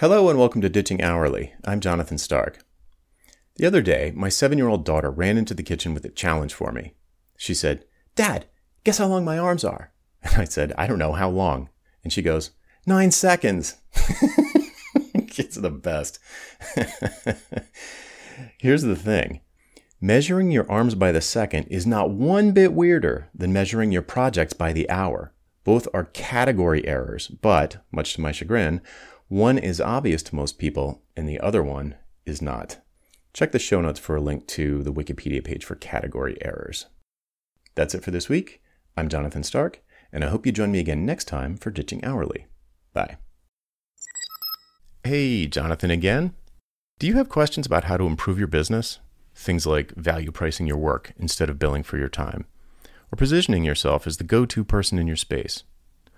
Hello and welcome to Ditching Hourly. I'm Jonathan Stark. The other day, my seven year old daughter ran into the kitchen with a challenge for me. She said, Dad, guess how long my arms are? And I said, I don't know, how long? And she goes, Nine seconds. Kids are the best. Here's the thing measuring your arms by the second is not one bit weirder than measuring your projects by the hour. Both are category errors, but, much to my chagrin, one is obvious to most people, and the other one is not. Check the show notes for a link to the Wikipedia page for category errors. That's it for this week. I'm Jonathan Stark, and I hope you join me again next time for Ditching Hourly. Bye. Hey, Jonathan again. Do you have questions about how to improve your business? Things like value pricing your work instead of billing for your time, or positioning yourself as the go to person in your space.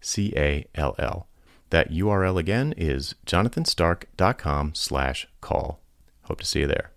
C A L L. That URL again is jonathanstark.com slash call. Hope to see you there.